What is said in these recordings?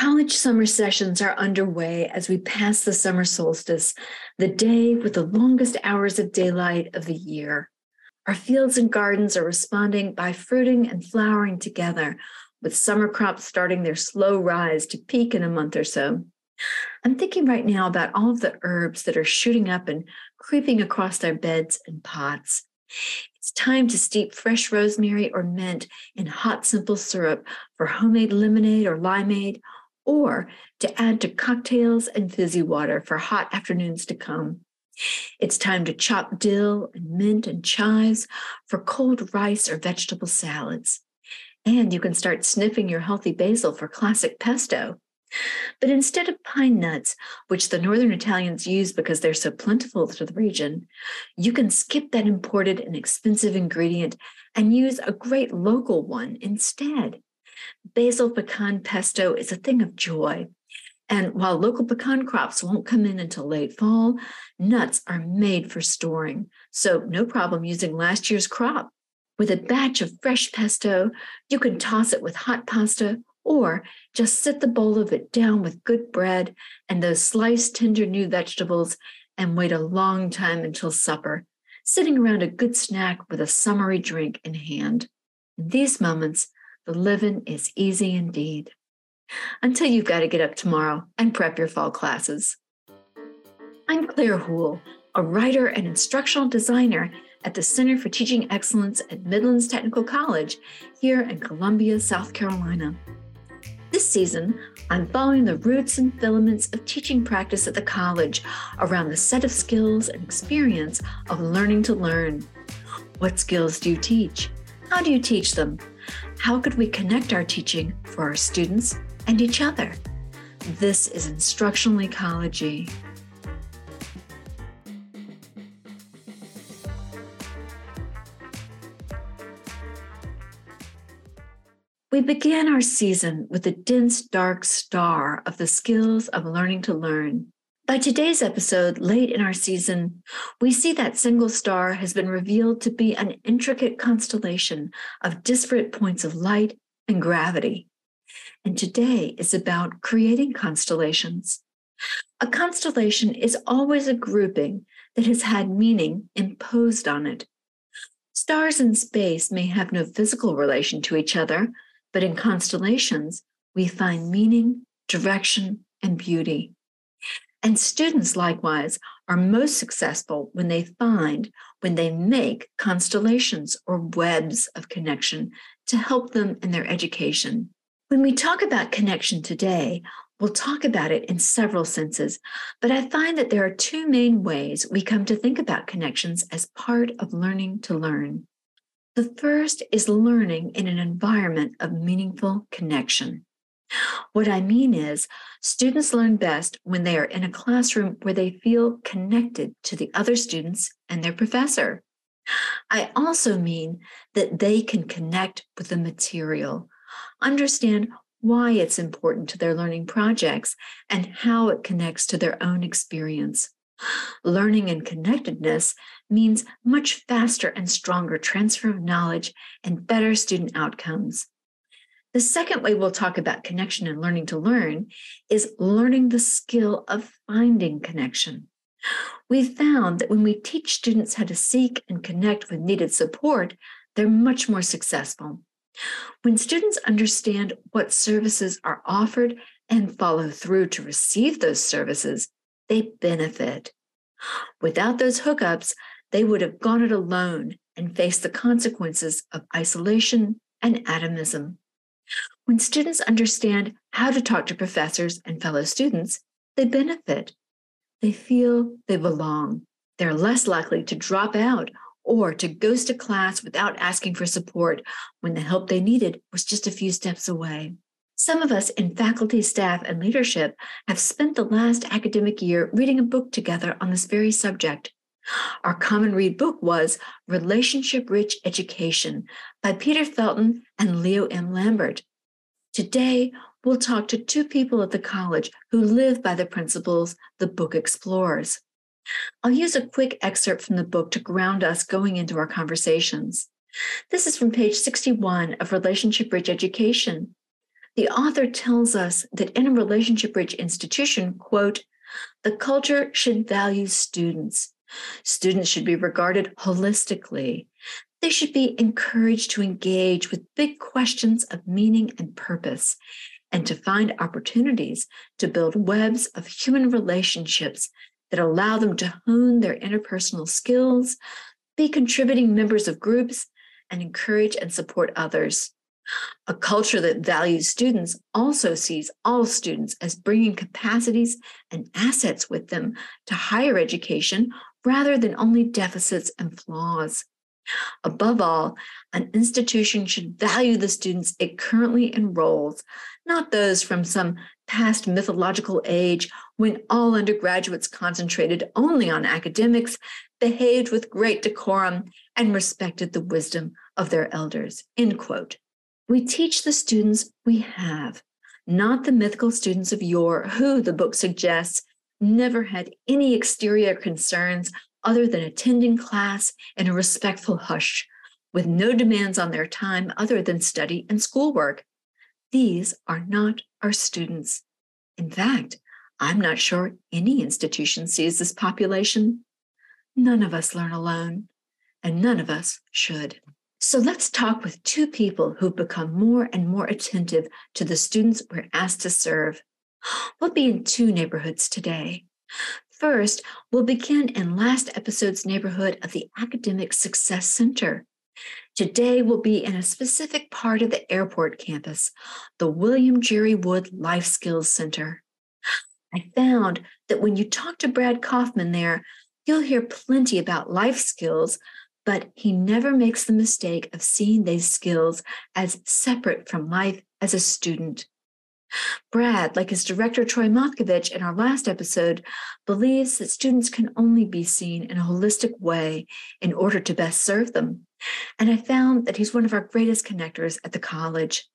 College summer sessions are underway as we pass the summer solstice, the day with the longest hours of daylight of the year. Our fields and gardens are responding by fruiting and flowering together, with summer crops starting their slow rise to peak in a month or so. I'm thinking right now about all of the herbs that are shooting up and creeping across our beds and pots. It's time to steep fresh rosemary or mint in hot simple syrup for homemade lemonade or limeade, or to add to cocktails and fizzy water for hot afternoons to come. It's time to chop dill and mint and chives for cold rice or vegetable salads. And you can start sniffing your healthy basil for classic pesto. But instead of pine nuts, which the northern Italians use because they're so plentiful to the region, you can skip that imported and expensive ingredient and use a great local one instead. Basil pecan pesto is a thing of joy. And while local pecan crops won't come in until late fall, nuts are made for storing. So, no problem using last year's crop. With a batch of fresh pesto, you can toss it with hot pasta or just sit the bowl of it down with good bread and those sliced tender new vegetables and wait a long time until supper, sitting around a good snack with a summery drink in hand. In these moments, the living is easy indeed. Until you've got to get up tomorrow and prep your fall classes. I'm Claire Houle, a writer and instructional designer at the Center for Teaching Excellence at Midlands Technical College here in Columbia, South Carolina. This season, I'm following the roots and filaments of teaching practice at the college around the set of skills and experience of learning to learn. What skills do you teach? How do you teach them? How could we connect our teaching for our students and each other? This is instructional ecology. We began our season with a dense, dark star of the skills of learning to learn. By today's episode, late in our season, we see that single star has been revealed to be an intricate constellation of disparate points of light and gravity. And today is about creating constellations. A constellation is always a grouping that has had meaning imposed on it. Stars in space may have no physical relation to each other, but in constellations, we find meaning, direction, and beauty. And students, likewise, are most successful when they find, when they make constellations or webs of connection to help them in their education. When we talk about connection today, we'll talk about it in several senses, but I find that there are two main ways we come to think about connections as part of learning to learn. The first is learning in an environment of meaningful connection. What I mean is, students learn best when they are in a classroom where they feel connected to the other students and their professor. I also mean that they can connect with the material, understand why it's important to their learning projects, and how it connects to their own experience. Learning and connectedness means much faster and stronger transfer of knowledge and better student outcomes. The second way we'll talk about connection and learning to learn is learning the skill of finding connection. We've found that when we teach students how to seek and connect with needed support, they're much more successful. When students understand what services are offered and follow through to receive those services, they benefit. Without those hookups, they would have gone it alone and faced the consequences of isolation and atomism. When students understand how to talk to professors and fellow students, they benefit. They feel they belong. They're less likely to drop out or to ghost a class without asking for support when the help they needed was just a few steps away. Some of us in faculty, staff, and leadership have spent the last academic year reading a book together on this very subject. Our common read book was Relationship Rich Education by Peter Felten and Leo M. Lambert. Today, we'll talk to two people at the college who live by the principles the book explores. I'll use a quick excerpt from the book to ground us going into our conversations. This is from page 61 of Relationship Rich Education The author tells us that in a relationship rich institution, quote, the culture should value students. Students should be regarded holistically. They should be encouraged to engage with big questions of meaning and purpose and to find opportunities to build webs of human relationships that allow them to hone their interpersonal skills, be contributing members of groups, and encourage and support others. A culture that values students also sees all students as bringing capacities and assets with them to higher education rather than only deficits and flaws. Above all, an institution should value the students it currently enrolls, not those from some past mythological age when all undergraduates concentrated only on academics, behaved with great decorum, and respected the wisdom of their elders. End quote. We teach the students we have, not the mythical students of yore who, the book suggests, never had any exterior concerns other than attending class in a respectful hush, with no demands on their time other than study and schoolwork. These are not our students. In fact, I'm not sure any institution sees this population. None of us learn alone, and none of us should. So let's talk with two people who've become more and more attentive to the students we're asked to serve. We'll be in two neighborhoods today. First, we'll begin in last episode's neighborhood of the Academic Success Center. Today, we'll be in a specific part of the airport campus, the William Jerry Wood Life Skills Center. I found that when you talk to Brad Kauffman there, you'll hear plenty about life skills, but he never makes the mistake of seeing these skills as separate from life as a student. Brad, like his director Troy Moskowitz in our last episode, believes that students can only be seen in a holistic way in order to best serve them. And I found that he's one of our greatest connectors at the college.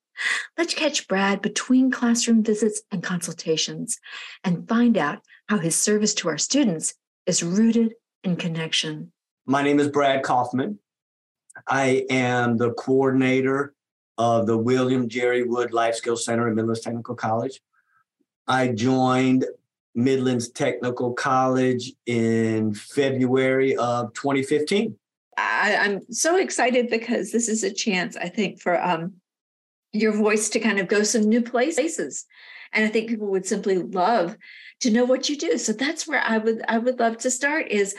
Let's catch Brad between classroom visits and consultations and find out how his service to our students is rooted in connection. My name is Brad Kauffman. I am the coordinator of the William Jerry Wood Life Skills Center at Midlands Technical College. I joined Midlands Technical College in February of 2015. I, am so excited because this is a chance, I think, for um, your voice to kind of go some new places. And I think people would simply love to know what you do. So that's where I would I would love to start is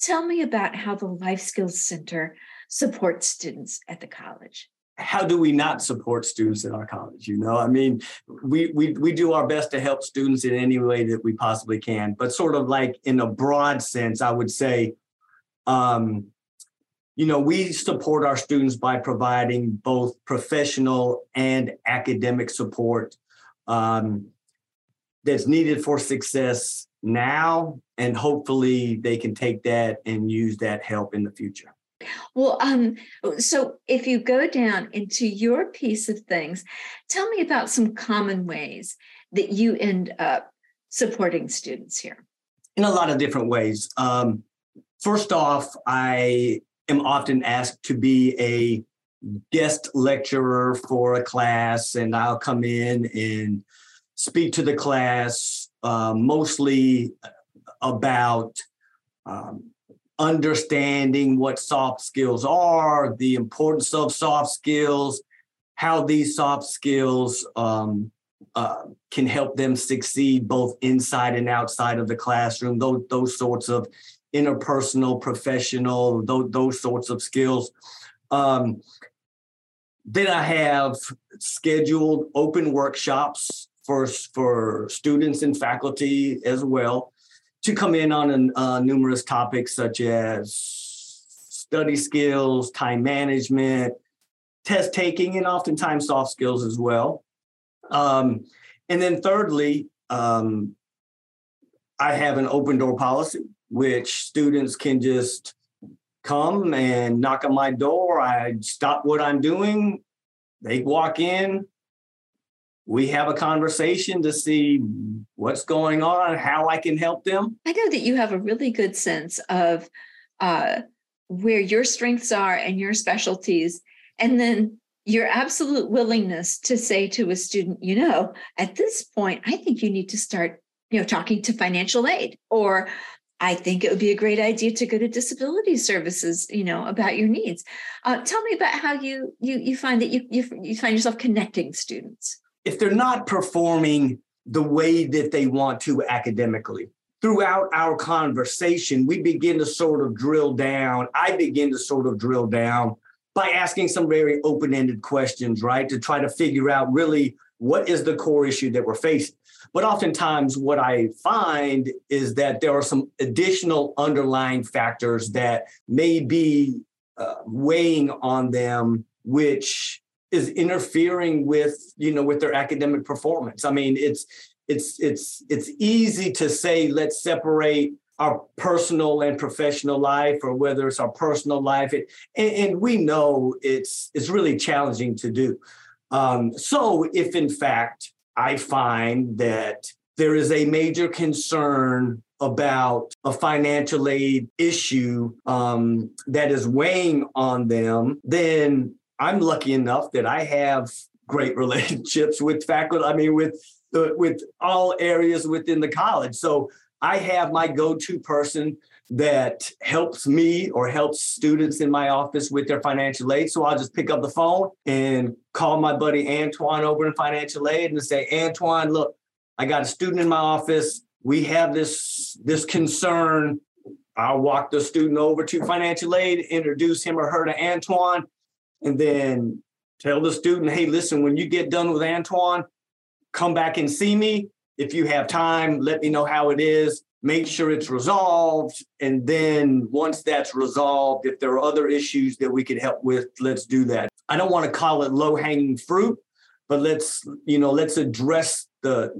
tell me about how the Life Skills Center supports students at the college how do we not support students in our college you know? I mean we, we we do our best to help students in any way that we possibly can but sort of like in a broad sense i would say um you know we support our students by providing both professional and academic support um, that's needed for success now and hopefully they can take that and use that help in the future well, um, so if you go down into your piece of things, tell me about some common ways that you end up supporting students here. In a lot of different ways. Um, first off, I am often asked to be a guest lecturer for a class, and I'll come in and speak to the class uh, mostly about um, understanding what soft skills are, the importance of soft skills, how these soft skills um, uh, can help them succeed both inside and outside of the classroom, those, those sorts of interpersonal, professional, those, those sorts of skills. Um, then I have scheduled open workshops for, for students and faculty as well to come in on uh, numerous topics such as study skills, time management, test taking, and oftentimes soft skills as well. Um, and then thirdly, um, I have an open door policy, which students can just come and knock on my door. I stop what I'm doing. They walk in, we have a conversation to see what's going on, how I can help them. I know that you have a really good sense of uh, where your strengths are and your specialties, and then your absolute willingness to say to a student, you know, at this point, I think you need to start, you know, talking to financial aid, or I think it would be a great idea to go to disability services, you know, about your needs. Uh, tell me about how you you you find that you, you you find yourself connecting students. If they're not performing the way that they want to academically, throughout our conversation, we begin to sort of drill down. I begin to sort of drill down by asking some very open-ended questions, right, to try to figure out really what is the core issue that we're facing. But oftentimes, what I find is that there are some additional underlying factors that may be uh, weighing on them, which is interfering with you know with their academic performance. I mean, it's it's it's it's easy to say let's separate our personal and professional life or whether it's our personal life it, and, and, we know it's it's really challenging to do um, so if in fact I find that there is a major concern about a financial aid issue um, that is weighing on them, then I'm lucky enough that I have great relationships with faculty. I mean, with the, with all areas within the college. So I have my go-to person that helps me or helps students in my office with their financial aid. So I'll just pick up the phone and call my buddy Antoine over in financial aid and say, Antoine, look, I got a student in my office. We have this this concern. I'll walk the student over to financial aid, introduce him or her to Antoine, and then tell the student, hey, listen, when you get done with Antoine, come back and see me. If you have time, let me know how it is make sure it's resolved. And then once that's resolved, if there are other issues that we could help with, let's do that. I don't want to call it low hanging fruit, but let's, you know, let's address the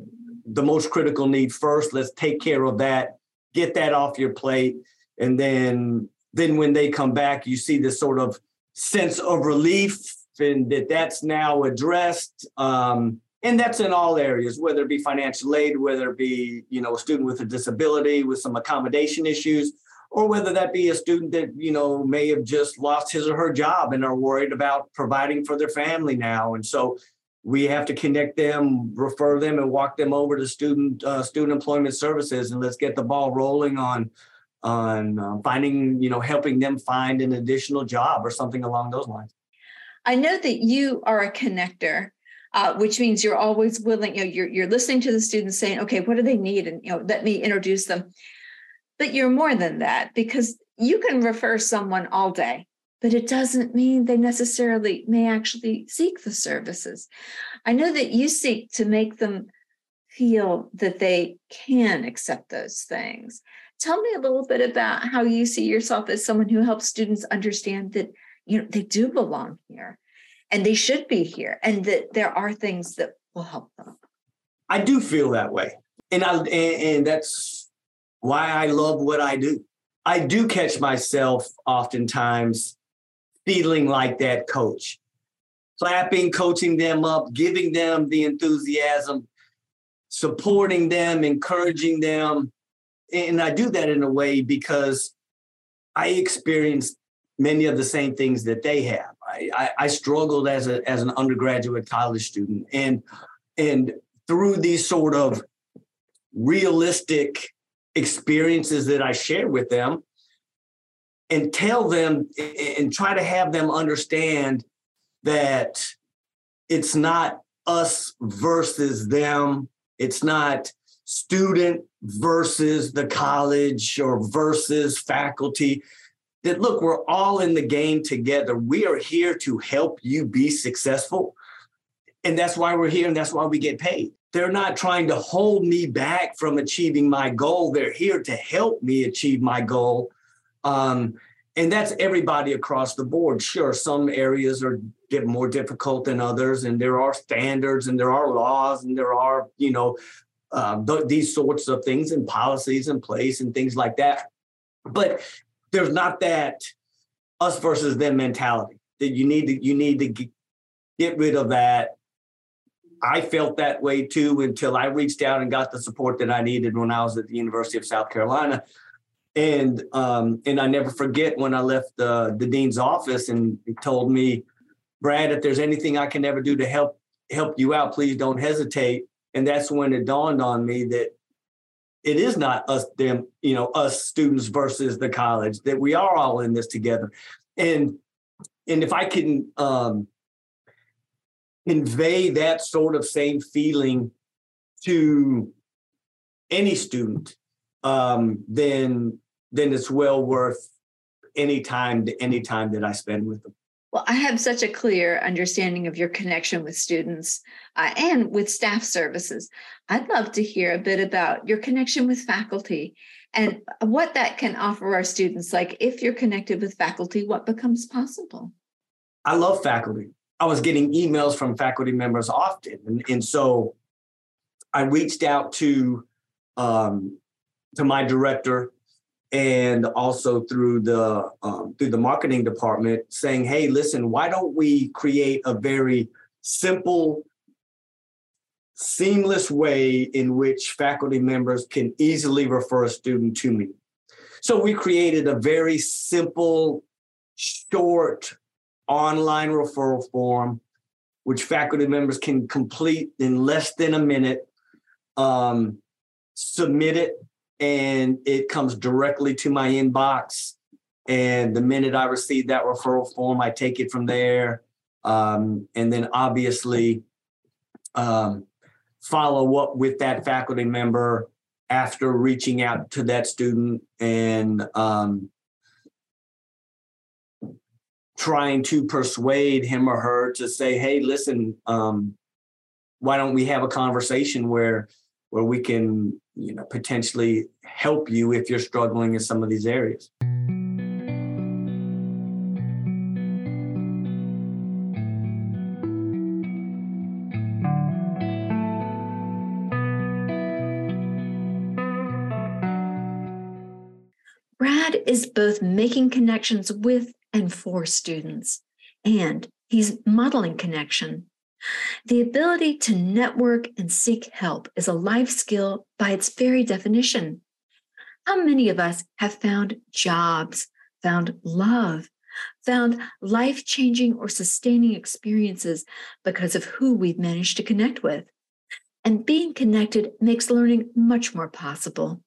the most critical need first. Let's take care of that, get that off your plate. And then then when they come back, you see this sort of sense of relief and that that's now addressed. Um, and that's in all areas whether it be financial aid whether it be you know a student with a disability with some accommodation issues or whether that be a student that you know may have just lost his or her job and are worried about providing for their family now and so we have to connect them refer them and walk them over to student uh, student employment services and let's get the ball rolling on on uh, finding you know helping them find an additional job or something along those lines i know that you are a connector uh, which means you're always willing, you know, you're, you're listening to the students saying, okay, what do they need? And, you know, let me introduce them. But you're more than that because you can refer someone all day, but it doesn't mean they necessarily may actually seek the services. I know that you seek to make them feel that they can accept those things. Tell me a little bit about how you see yourself as someone who helps students understand that you know they do belong here and they should be here and that there are things that will help them. I do feel that way. And i and, and that's why i love what i do. I do catch myself oftentimes feeling like that coach clapping coaching them up giving them the enthusiasm supporting them encouraging them and i do that in a way because i experienced many of the same things that they have I, I struggled as a as an undergraduate college student, and and through these sort of realistic experiences that I share with them, and tell them and try to have them understand that it's not us versus them. It's not student versus the college or versus faculty that look, we're all in the game together. We are here to help you be successful. And that's why we're here and that's why we get paid. They're not trying to hold me back from achieving my goal. They're here to help me achieve my goal. Um, and that's everybody across the board. Sure, some areas are more difficult than others, and there are standards and there are laws and there are, you know, uh, th- these sorts of things and policies in place and things like that. But there's not that us versus them mentality that you need to you need to get rid of that i felt that way too until i reached out and got the support that i needed when i was at the university of south carolina and um, and i never forget when i left the, the dean's office and he told me Brad, if there's anything I can ever do to help help you out, please don't hesitate. And that's when it dawned on me that it is not us them, you know, us students versus the college, that we are all in this together. And and if I can um convey that sort of same feeling to any student, um, then then it's well worth any time any time that I spend with them. Well, I have such a clear understanding of your connection with students uh, and with staff services. I'd love to hear a bit about your connection with faculty and what that can offer our students. Like, if you're connected with faculty, what becomes possible? I love faculty. I was getting emails from faculty members often. And, and so I reached out to um, to my director and also through the um, through the marketing department saying hey listen why don't we create a very simple seamless way in which faculty members can easily refer a student to me? So we created a very simple short online referral form which faculty members can complete in less than a minute um, submit it and it comes directly to my inbox. And the minute I receive that referral form, I take it from there. Um, and then obviously um, follow up with that faculty member after reaching out to that student and um, trying to persuade him or her to say, hey, listen, um, why don't we have a conversation where where we can you know potentially help you if you're struggling in some of these areas. Brad is both making connections with and for students, and he's modeling connection the ability to network and seek help is a life skill by its very definition. How many of us have found jobs, found love, found life changing or sustaining experiences because of who we've managed to connect with? And being connected makes learning much more possible.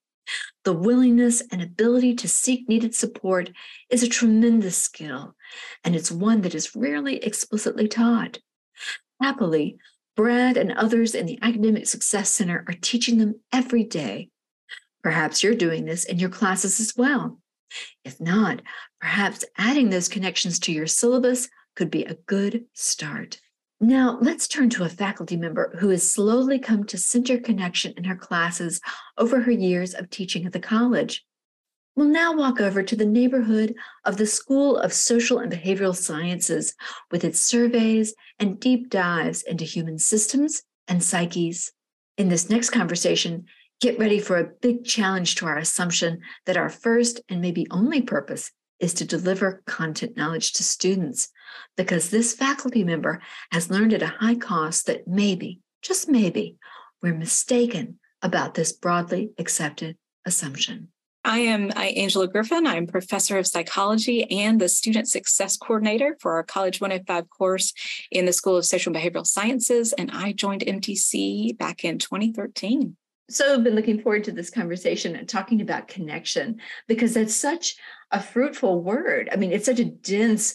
The willingness and ability to seek needed support is a tremendous skill, and it's one that is rarely explicitly taught. Happily, Brad and others in the Academic Success Center are teaching them every day. Perhaps you're doing this in your classes as well. If not, perhaps adding those connections to your syllabus could be a good start. Now, let's turn to a faculty member who has slowly come to center connection in her classes over her years of teaching at the college. We'll now walk over to the neighborhood of the School of Social and Behavioral Sciences with its surveys and deep dives into human systems and psyches. In this next conversation, get ready for a big challenge to our assumption that our first and maybe only purpose is to deliver content knowledge to students, because this faculty member has learned at a high cost that maybe, just maybe, we're mistaken about this broadly accepted assumption. I am Angela Griffin. I'm professor of psychology and the student success coordinator for our College 105 course in the School of Social and Behavioral Sciences. And I joined MTC back in 2013. So I've been looking forward to this conversation and talking about connection because that's such a fruitful word. I mean, it's such a dense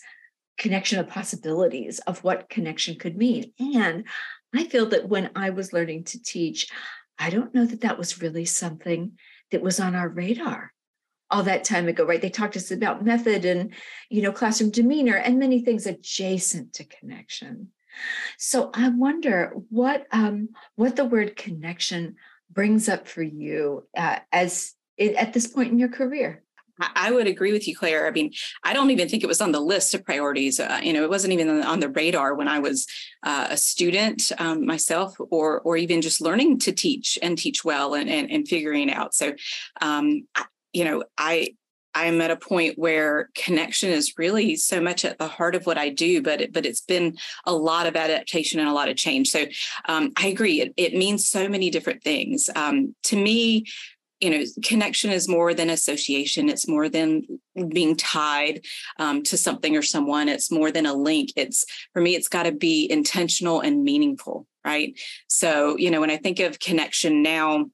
connection of possibilities of what connection could mean. And I feel that when I was learning to teach, I don't know that that was really something that was on our radar all that time ago right? They talked to us about method and you know classroom demeanor and many things adjacent to connection. So i wonder what um what the word connection brings up for you uh, as it, at this point in your career I would agree with you, Claire. I mean, I don't even think it was on the list of priorities. Uh, you know, it wasn't even on the radar when I was uh, a student um, myself, or or even just learning to teach and teach well and and, and figuring out. So, um, you know, I I'm at a point where connection is really so much at the heart of what I do, but it, but it's been a lot of adaptation and a lot of change. So um, I agree. It, it means so many different things. Um, to me, you know, connection is more than association. It's more than being tied um, to something or someone. It's more than a link. It's for me, it's got to be intentional and meaningful, right? So, you know, when I think of connection now,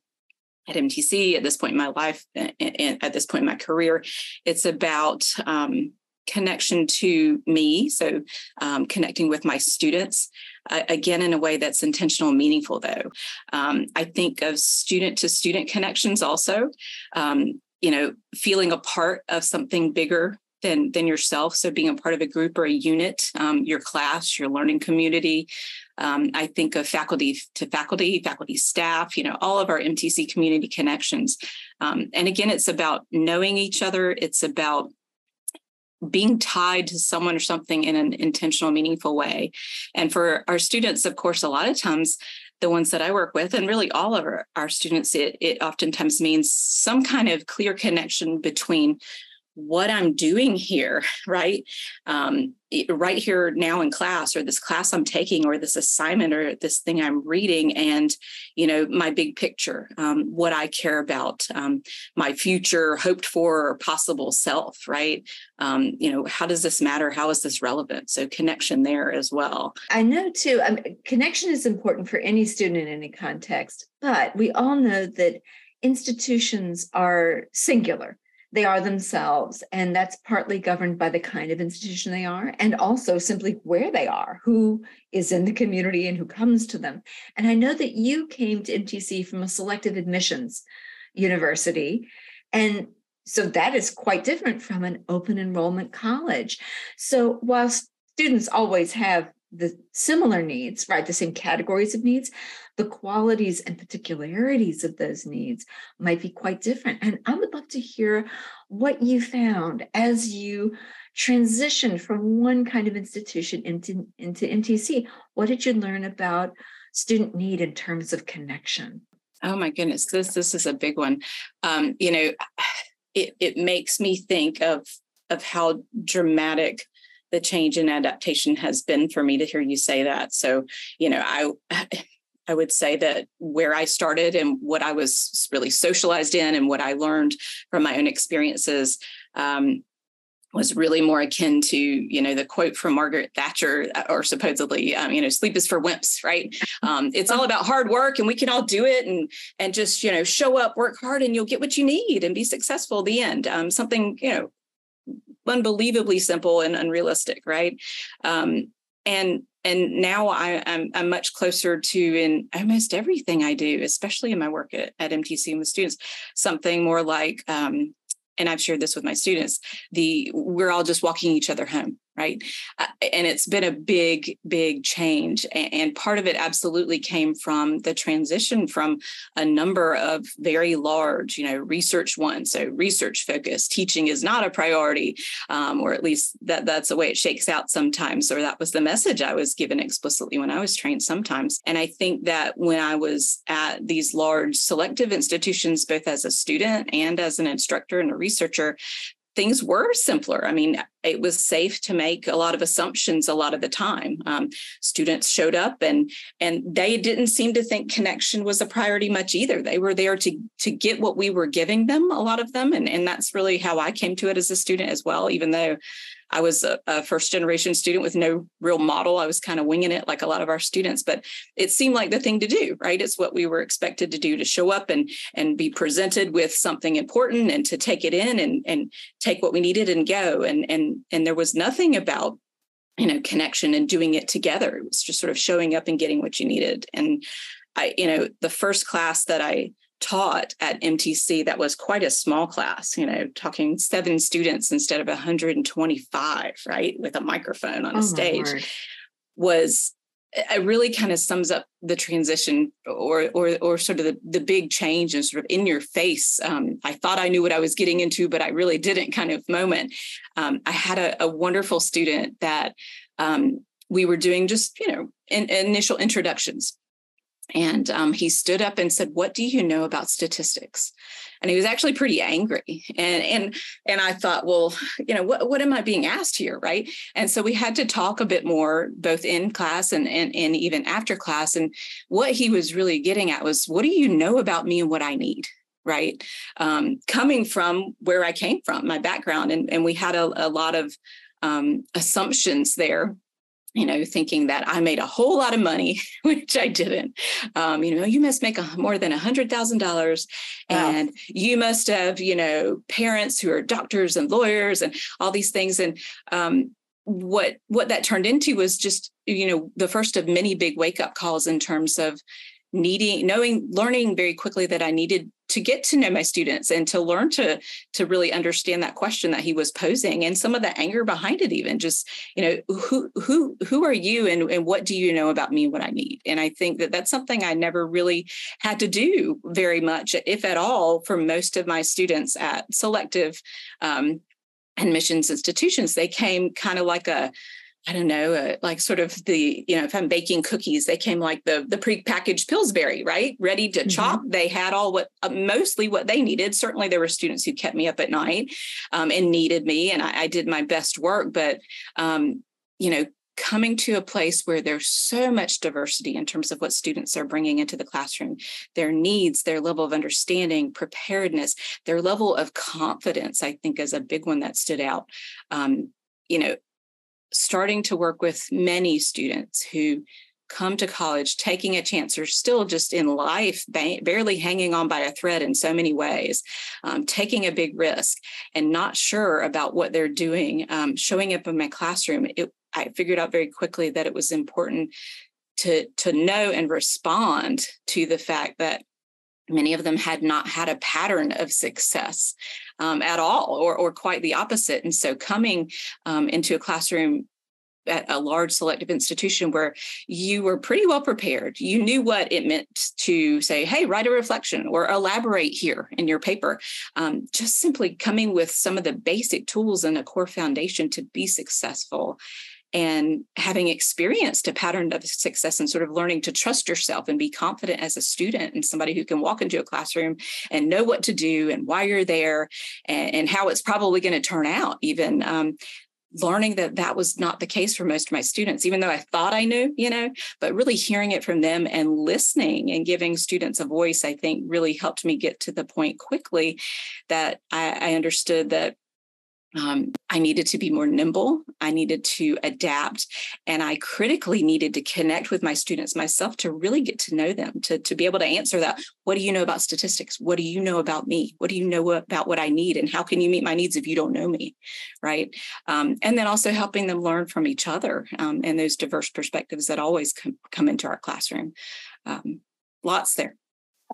at MTC at this point in my life and at this point in my career, it's about um, connection to me. So, um, connecting with my students, again, in a way that's intentional and meaningful, though. Um, I think of student to student connections also, um, you know, feeling a part of something bigger. Than, than yourself. So, being a part of a group or a unit, um, your class, your learning community. Um, I think of faculty to faculty, faculty staff, you know, all of our MTC community connections. Um, and again, it's about knowing each other. It's about being tied to someone or something in an intentional, meaningful way. And for our students, of course, a lot of times, the ones that I work with, and really all of our, our students, it, it oftentimes means some kind of clear connection between what I'm doing here, right? Um, right here now in class, or this class I'm taking, or this assignment, or this thing I'm reading, and you know my big picture, um, what I care about, um, my future, hoped for, or possible self, right? Um, you know, how does this matter? How is this relevant? So connection there as well. I know too. I connection is important for any student in any context, but we all know that institutions are singular they are themselves. And that's partly governed by the kind of institution they are, and also simply where they are, who is in the community and who comes to them. And I know that you came to MTC from a selective admissions university. And so that is quite different from an open enrollment college. So while students always have the similar needs, right? The same categories of needs, the qualities and particularities of those needs might be quite different. And I would love to hear what you found as you transitioned from one kind of institution into, into MTC. What did you learn about student need in terms of connection? Oh my goodness, this this is a big one. Um, you know, it it makes me think of of how dramatic the change in adaptation has been for me to hear you say that. So, you know, I I would say that where I started and what I was really socialized in and what I learned from my own experiences um, was really more akin to you know the quote from Margaret Thatcher uh, or supposedly um, you know sleep is for wimps right um, it's all about hard work and we can all do it and and just you know show up work hard and you'll get what you need and be successful the end um, something you know unbelievably simple and unrealistic, right? Um, and and now I, am I'm, I'm much closer to in almost everything I do, especially in my work at, at MTC and with students, something more like um, and I've shared this with my students, the we're all just walking each other home, right? Uh, and it's been a big, big change. And, and, part of it absolutely came from the transition from a number of very large, you know, research ones. So research focused teaching is not a priority, um, or at least that that's the way it shakes out sometimes. Or that was the message I was given explicitly when I was trained sometimes. And I think that when I was at these large selective institutions, both as a student and as an instructor and a researcher, things were simpler. I mean, it was safe to make a lot of assumptions a lot of the time. Um, students showed up and and they didn't seem to think connection was a priority much either. They were there to to get what we were giving them, a lot of them, and and that's really how I came to it as a student as well. Even though I was a, a, first generation student with no real model. I was kind of winging it like a lot of our students, but it seemed like the thing to do, right? It's what we were expected to do to show up and and be presented with something important and to take it in and and take what we needed and go. And and and there was nothing about you know connection and doing it together. It was just sort of showing up and getting what you needed. And I, you know, the first class that I taught at MTC that was quite a small class, you know, talking seven students instead of 125, right, with a microphone on a oh stage, was it really kind of sums up the transition or or or sort of the, the big change and sort of in your face. Um, i thought i knew what i was getting into but i really didn't kind of moment. Um, i had a, a, wonderful student that um, we were doing just you know in, initial introductions and um, he stood up and said what do you know about statistics? And he was actually pretty angry. And and and i thought well you know what, what am i being asked here? Right? And so we had to talk a bit more both in class and, and and even after class. And what he was really getting at was what do you know about me and what i need? Right? Um, coming from where I came from, my background, and, and we had a, a lot of um, assumptions there you know, thinking that I made a whole lot of money, which I didn't. Um, you know, you must make a, more than a hundred thousand dollars, and you must have, you know, parents who are doctors and lawyers and all these things. And um, what what that turned into was just, you know, the first of many big wake up calls in terms of needing knowing learning very quickly that i needed to get to know my students and to learn to to really understand that question that he was posing and some of the anger behind it even just you know who who who are you and, and what do you know about me what i need? And i think that that's something i never really had to do very much if at all for most of my students at selective um, and missions institutions. They came kind of like a I don't know, uh, like sort of the, you know, if I'm baking cookies, they came like the the pre-packaged Pillsbury, right? Ready to mm-hmm. chop. They had all what uh, mostly what they needed. Certainly there were students who kept me up at night um, and needed me, and I, I, did my best work. But um, you know, coming to a place where there's so much diversity in terms of what students are bringing into the classroom, their needs, their level of understanding, preparedness, their level of confidence, I think is a big one that stood out. Um, you know, starting to work with many students who come to college taking a chance or still just in life ba- barely hanging on by a thread in so many ways um, taking a big risk and not sure about what they're doing um, showing up in my classroom it, i figured out very quickly that it was important to to know and respond to the fact that many of them had not had a pattern of success um, at all or, or quite the opposite and so coming um, into a classroom at a large selective institution where you were pretty well prepared. You knew what it meant to say, hey, write a reflection or elaborate here in your paper. Um, just simply coming with some of the basic tools and a core foundation to be successful and having experienced a pattern of success and sort of learning to trust yourself and be confident as a student and somebody who can walk into a classroom and know what to do and why you're there and, and how it's probably going to turn out even um, learning that that was not the case for most of my students even though i thought i knew you know but really hearing it from them and listening and giving students a voice i think really helped me get to the point quickly that i, I understood that um, I needed to be more nimble. I needed to adapt. And I critically needed to connect with my students myself to really get to know them, to, to be able to answer that. What do you know about statistics? What do you know about me? What do you know about what I need? And how can you meet my needs if you don't know me? Right. Um, and then also helping them learn from each other um, and those diverse perspectives that always come, come into our classroom. Um, lots there.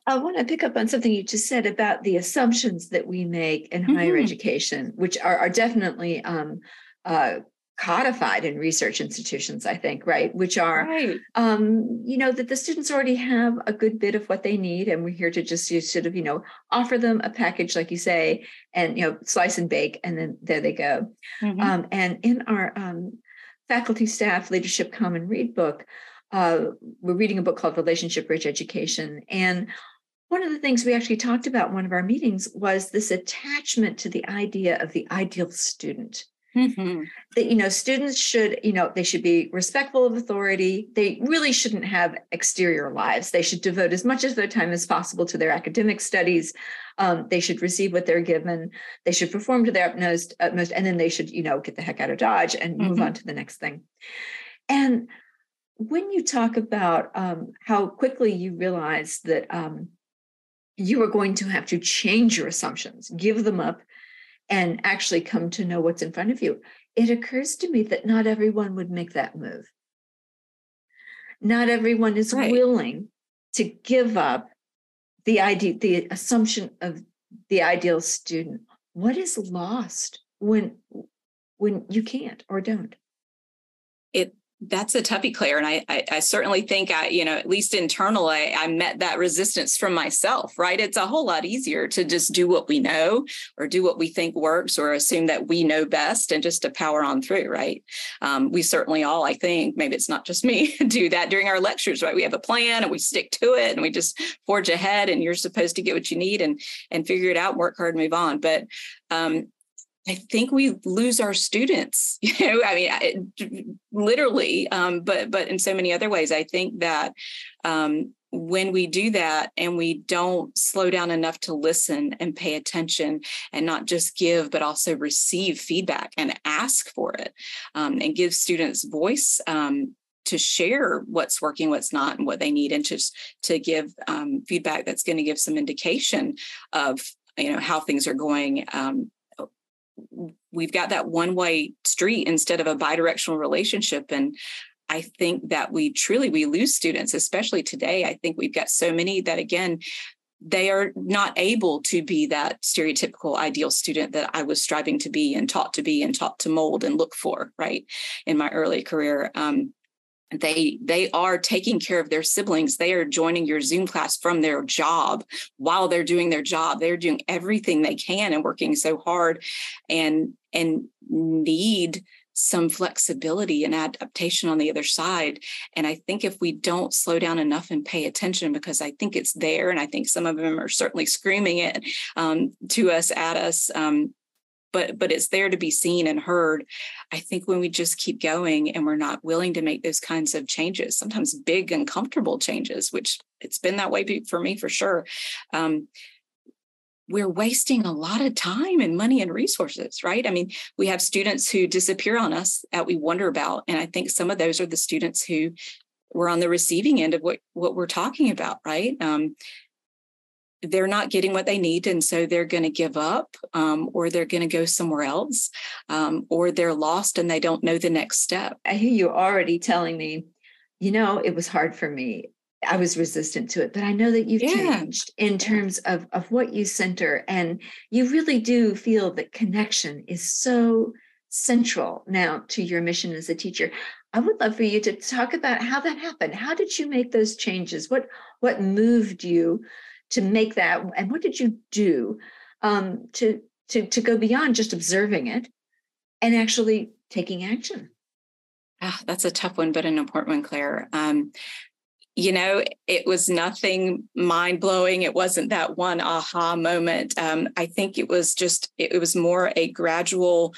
I want to pick up on something you just said about the assumptions that we make in mm-hmm. higher education, which are, are definitely um, uh, codified in research institutions, I think, right? Which are, right. Um, you know, that the students already have a good bit of what they need, and we're here to just sort of, you know, offer them a package, like you say, and you know, slice and bake, and then there they go. Mm-hmm. Um, and in our um, faculty staff leadership common read book uh, we're reading a book called Relationship Rich Education. And one of the things we actually talked about in one of our meetings was this attachment to the idea of the ideal student. Mm-hmm. That you know, students should, you know, they should be respectful of authority. They really shouldn't have exterior lives. They should devote as much of their time as possible to their academic studies. Um, they should receive what they're given. They should perform to their utmost, utmost, and then they should, you know, get the heck out of Dodge and mm-hmm. move on to the next thing. And when you talk about um, how quickly you realize that um, you are going to have to change your assumptions, give them up, and actually come to know what's in front of you, it occurs to me that not everyone would make that move. Not everyone is right. willing to give up the idea, the assumption of the ideal student. What is lost when when you can't or don't? It that's a toughie, Claire. And I, I, I, certainly think I, you know, at least internally, I met that resistance from myself, right? It's a whole lot easier to just do what we know or do what we think works or assume that we know best and just to power on through, right? Um, we certainly all, I think, maybe it's not just me, do that during our lectures, right? We have a plan and we stick to it and we just forge ahead and you're supposed to get what you need and, and figure it out, work hard, and move on. But um, I think we lose our students. You know, I mean, literally, um, but but in so many other ways. I think that um, when we do that and we don't slow down enough to listen and pay attention and not just give but also receive feedback and ask for it um, and give students voice um, to share what's working what's not and what they need and just to give um, feedback that's going to give some indication of you know how things are going um, we've got that one way street instead of a bidirectional relationship and I think that we truly we lose students, especially today. I think we've got so many that again, they are not able to be that stereotypical ideal student that I was striving to be and taught to be and taught to mold and look for, right? In my early career. Um, they they are taking care of their siblings they are joining your zoom class from their job while they're doing their job they're doing everything they can and working so hard and and need some flexibility and adaptation on the other side. And I think if we don't slow down enough and pay attention, because I think it's there, and I think some of them are certainly screaming it um, to us, at us. Um, but but it's there to be seen and heard. I think when we just keep going and we're not willing to make those kinds of changes, sometimes big uncomfortable changes, which it's been that way for me for sure. Um, we're wasting a lot of time and money and resources, right? I mean, we have students who disappear on us that we wonder about. And I think some of those are the students who were on the receiving end of what, what we're talking about, right? Um, they're not getting what they need and so they're going to give up um, or they're going to go somewhere else um, or they're lost and they don't know the next step i hear you already telling me you know it was hard for me I was resistant to it, but I know that you've yeah. changed in terms of, of what you center. And you really do feel that connection is so central now to your mission as a teacher. I would love for you to talk about how that happened. How did you make those changes? What what moved you to make that and what did you do um, to to to go beyond just observing it and actually taking action? Ah, that's a tough one, but an important one, Claire. Um, you know, it was nothing mind blowing. It wasn't that one aha moment. Um, I think it was just, it, it was more a gradual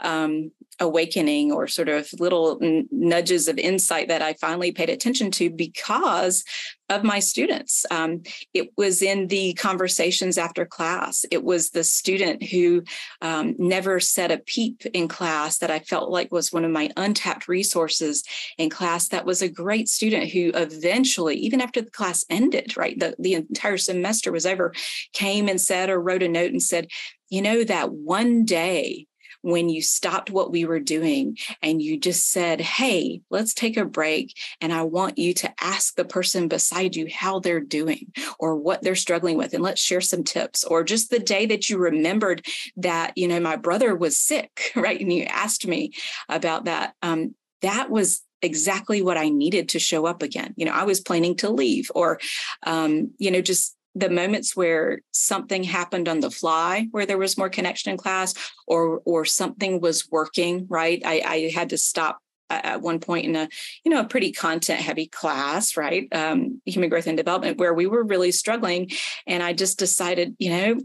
um, awakening or sort of little nudges of insight that I finally paid attention to because of my students. Um, it was in the conversations after class. It was the student who um, never said a peep in class that I felt like was one of my untapped resources in class. That was a great student who eventually, even after the class ended, right, the, the entire semester was over, came and said or wrote a note and said, you know, that one day when you stopped what we were doing and you just said, Hey, let's take a break. And I want you to ask the person beside you how they're doing or what they're struggling with. And let's share some tips. Or just the day that you remembered that, you know, my brother was sick, right? And you asked me about that. Um, that was exactly what I needed to show up again. You know, I was planning to leave or, um, you know, just the moments where something happened on the fly where there was more connection in class or or something was working right? I, I had to stop at one point in a you know a pretty content heavy class right? Um, human growth and development where we were really struggling and i just decided you know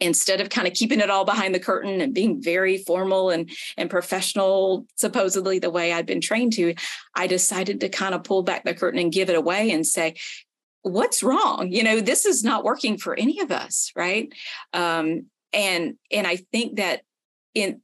instead of kind of keeping it all behind the curtain and being very formal and and professional supposedly the way i'd been trained to i decided to kind of pull back the curtain and give it away and say what's wrong? You know this is not working for any of us right? Um, and and i think that in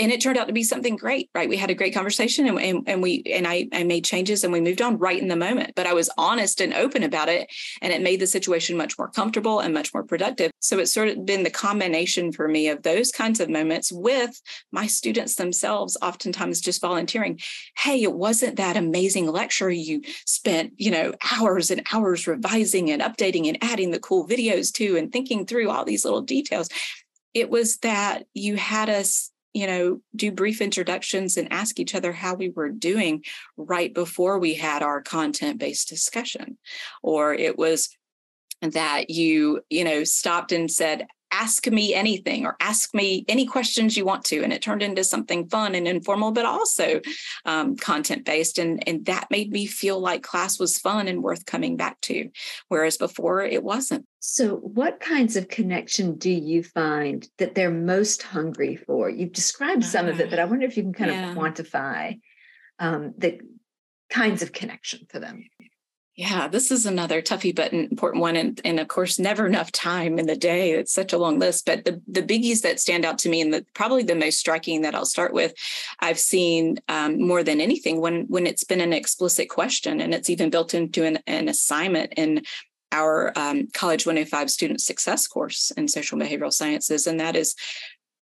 and it turned out to be something great right? We had a great conversation and, and, and we and I, I made changes and we moved on right in the moment but i was honest and open about it and it made the situation much more comfortable and much more productive. So it's sort of been the combination for me of those kinds of moments with my students themselves oftentimes just volunteering hey it wasn't that amazing lecture. You spent you know hours and hours revising and updating and adding the cool videos to and thinking through all these little details. It was that you had us you know, do brief introductions and ask each other how we were doing right before we had our content based discussion. Or it was that you, you know, stopped and said, ask me anything or ask me any questions you want to. And it turned into something fun and informal but also um, content based and and that made me feel like class was fun and worth coming back to whereas before it wasn't. So what kinds of connection do you find that they're most hungry for? You've described some of it but i wonder if you can kind yeah. of quantify um, the kinds of connection for them Yeah, this is another toughie but an important one. And, and of course, never enough time in the day. It's such a long list. But the, the biggies that stand out to me and the, probably the most striking that I'll start with, I've seen um, more than anything when when it's been an explicit question and it's even built into an, an assignment in our um, College 105 student success course in social behavioral sciences. And that is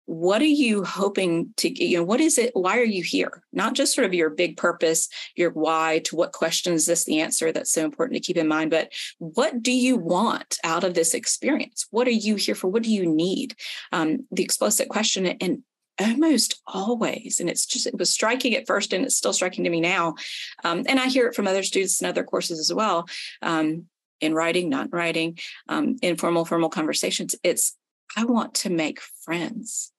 what are you hoping to get? you know what is it why are you here? Not just sort of your big purpose your why to what question is this the answer that's so important to keep in mind but what do you want out of this experience? What are you here for? What do you need? Um, the explicit question and almost always and it's just it was striking at first and it's still striking to me now um, and i hear it from other students in other courses as well um, in writing not writing um, informal formal conversations it's i want to make friends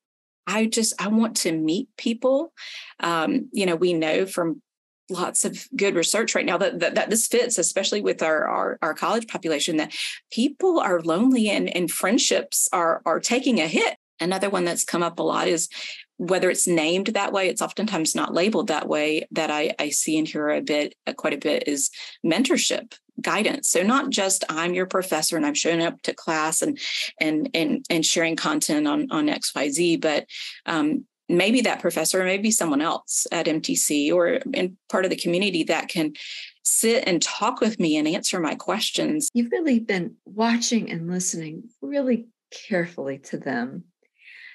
I just I want to meet people. Um, you know, we know from lots of good research right now that, that, that this fits, especially with our, our, our college population, that people are lonely and, and friendships are are taking a hit. Another one that's come up a lot is whether it's named that way, it's oftentimes not labeled that way. That I, I see and hear a bit, quite a bit, is mentorship guidance. So not just I'm your professor and I'm showing up to class and and and and sharing content on on X Y Z, but um, maybe that professor, or maybe someone else at MTC or in part of the community that can sit and talk with me and answer my questions. You've really been watching and listening really carefully to them.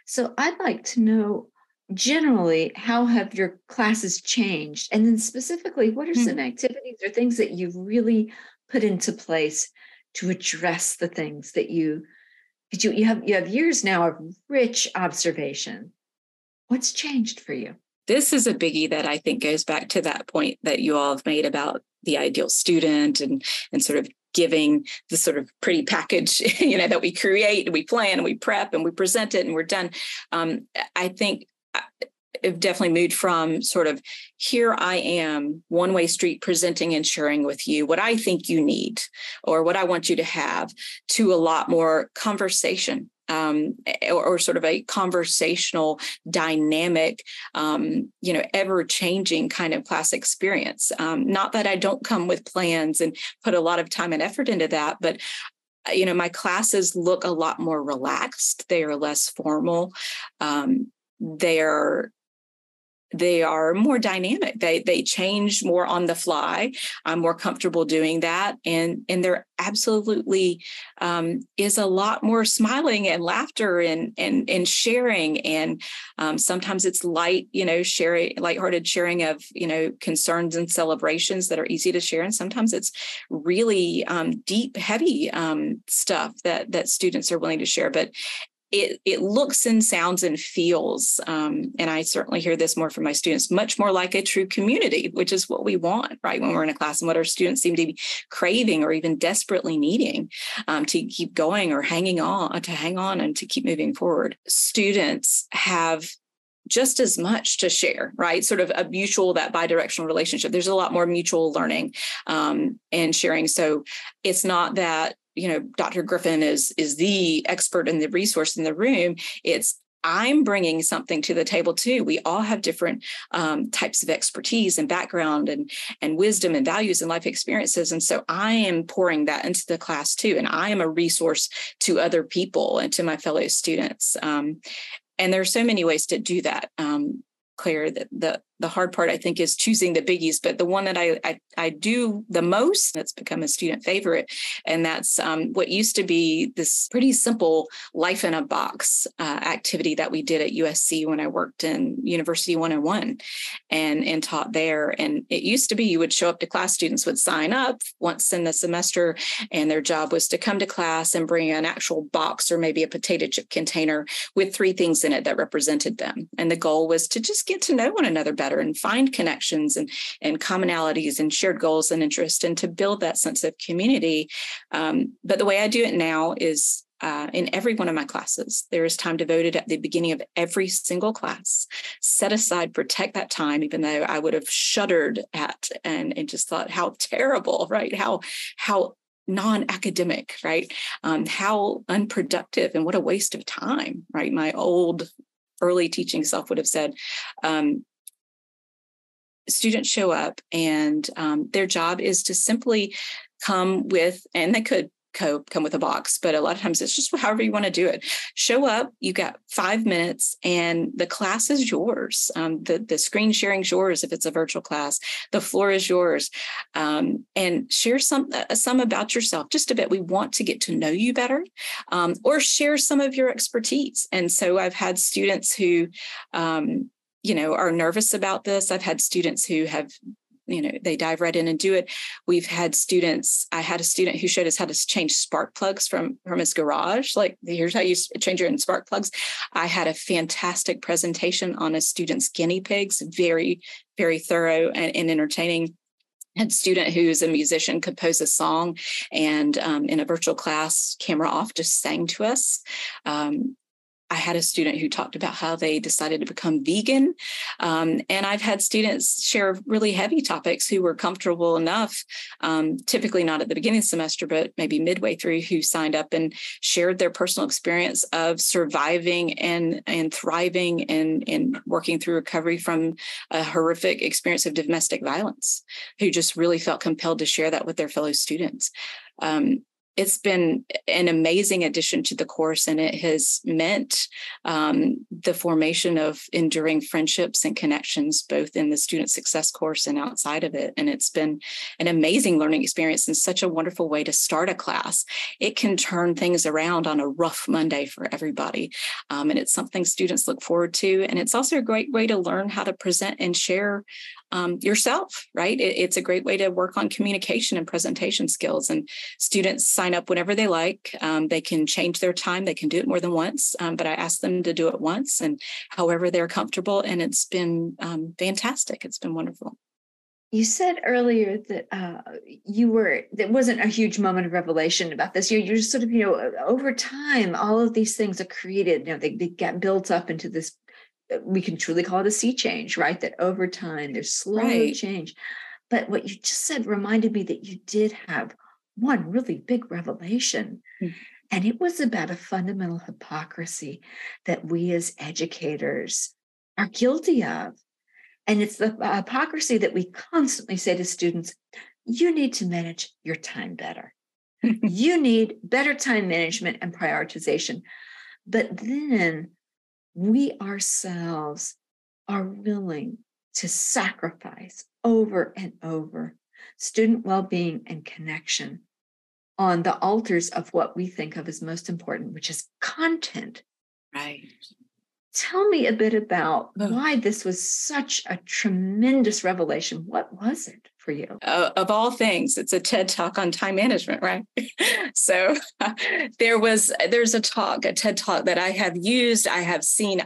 So I'd like to know generally how have your classes changed? And then specifically what are some activities or things that you've really put into place to address the things that you because you, you have you have years now of rich observation. What's changed for you? This is a biggie that i think goes back to that point that you all have made about the ideal student and and sort of giving the sort of pretty package you know that we create and we plan and we prep and we present it and we're done. Um, i think have definitely moved from sort of here I am, one way street presenting and sharing with you what I think you need or what I want you to have to a lot more conversation. Um, or, or, sort of a conversational, dynamic, um, you know, ever changing kind of class experience. Um, not that I don't come with plans and put a lot of time and effort into that, but you know, my classes look a lot more relaxed. They are less formal. Um, they're they are more dynamic. They they change more on the fly. I'm more comfortable doing that. And and there absolutely um, is a lot more smiling and laughter and and and sharing. And um, sometimes it's light you know sharing lighthearted sharing of you know concerns and celebrations that are easy to share. And sometimes it's really um, deep heavy um, stuff that that students are willing to share. But it it looks and sounds and feels um, and i certainly hear this more from my students much more like a true community which is what we want right when we're in a class and what our students seem to be craving or even desperately needing um, to keep going or hanging on to hang on and to keep moving forward students have just as much to share, right? Sort of a mutual, that bi-directional relationship. There's a lot more mutual learning um, and sharing. So it's not that you know dr griffin is is the expert and the resource in the room it's I'm bringing something to the table too. We all have different um, types of expertise and background and and wisdom and values and life experiences, and so I am pouring that into the class too. And I am a resource to other people and to my fellow students. Um, and there are so many ways to do that. Um, Claire, that the the hard part I think is choosing the biggies, but the one that I I, I do the most that's become a student favorite, and that's um, what used to be this pretty simple life in a box uh, activity that we did at USC when I worked in University 101 and and taught there. And it used to be you would show up to class, students would sign up once in the semester, and their job was to come to class and bring an actual box or maybe a potato chip container with three things in it that represented them. And the goal was to just get to know one another better and find connections and, and commonalities and shared goals and interests and to build that sense of community. Um, but the way I do it now is uh, in every one of my classes. There is time devoted at the beginning of every single class. Set aside, protect that time, even though I would have shuddered at and, and just thought how terrible, right? How how non-academic, right? Um, how unproductive and what a waste of time, right? My old early teaching self would have said, um, students show up and um, their job is to simply come with, and they could co- come with a box, but a lot of times it's just however you want to do it. Show up, you got five minutes, and the class is yours. Um, the the screen sharing is yours if it's a virtual class. The floor is yours, um, and share some uh, some about yourself just a bit. We want to get to know you better, um, or share some of your expertise. And so I've had students who um, you know are nervous about this. I've had students who have you know they dive right in and do it. We've had students i had a student who showed us how to change spark plugs from from his garage. Like here's how you change your spark plugs. I had a fantastic presentation on a student's guinea pigs very very thorough and, and entertaining. Had student who's a musician compose a song and um, in a virtual class camera off just sang to us. Um, I had a student who talked about how they decided to become vegan. Um, and I've had students share really heavy topics who were comfortable enough, um, typically not at the beginning of the semester, but maybe midway through, who signed up and shared their personal experience of surviving and, and thriving and, and working through recovery from a horrific experience of domestic violence, who just really felt compelled to share that with their fellow students. Um, it's been an amazing addition to the course and it has meant um, the formation of enduring friendships and connections both in the student success course and outside of it. And it's been an amazing learning experience and such a wonderful way to start a class. It can turn things around on a rough monday for everybody um, and it's something students look forward to. And it's also a great way to learn how to present and share um, yourself, right? It, it's a great way to work on communication and presentation skills. And students sign up whenever they like. Um, they can change their time. They can do it more than once, um, but I ask them to do it once and however they're comfortable. And it's been um, fantastic. It's been wonderful. You said earlier that uh, you were there wasn't a huge moment of revelation about this. You're, you're just sort of you know over time, all of these things are created. You know, they, they get built up into this we can truly call it a sea change, right? That over time there's slow right. change. But what you just said reminded me that you did have one really big revelation. Mm-hmm. And it was about a fundamental hypocrisy that we as educators are guilty of. And it's the hypocrisy that we constantly say to students you need to manage your time better. you need better time management and prioritization. But then we ourselves are willing to sacrifice over and over student well being and connection on the altars of what we think of as most important, which is content. Right. Tell me a bit about oh. why this was such a tremendous revelation. What was it for you? Uh, of all things, it's a TED talk on time management, right? so there was there's a talk, a TED talk that I have used, I have seen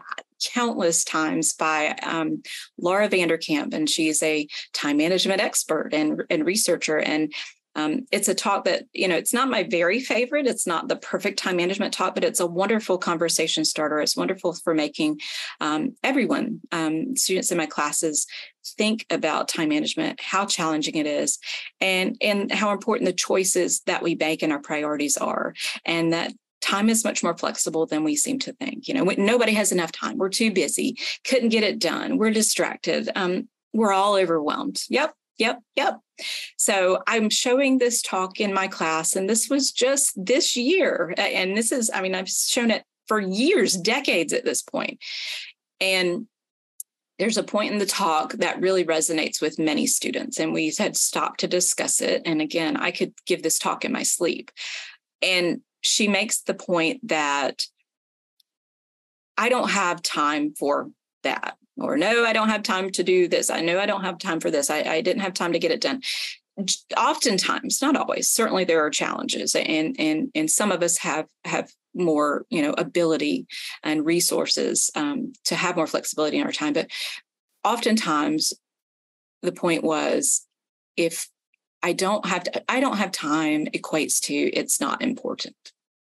countless times by um, Laura Vanderkam, and she's a time management expert and, and researcher. And um, it's a talk that, you know, it's not my very favorite. It's not the perfect time management talk, but it's a wonderful conversation starter. It's wonderful for making um, everyone, um, students in my classes, think about time management, how challenging it is, and, and how important the choices that we make and our priorities are. And that time is much more flexible than we seem to think. You know, nobody has enough time. We're too busy, couldn't get it done. We're distracted. Um, we're all overwhelmed. Yep, Yep, yep. So I'm showing this talk in my class, and this was just this year. And this is, I mean, I've shown it for years, decades at this point. And there's a point in the talk that really resonates with many students, and we had stopped to discuss it. And again, I could give this talk in my sleep. And she makes the point that I don't have time for that or no, I don't have time to do this. I know I don't have time for this. I, I didn't have time to get it done. Oftentimes, not always. Certainly, there are challenges, and and and some of us have have more you know ability and resources um, to have more flexibility in our time. But oftentimes, the point was if I don't have to, I don't have time equates to it's not important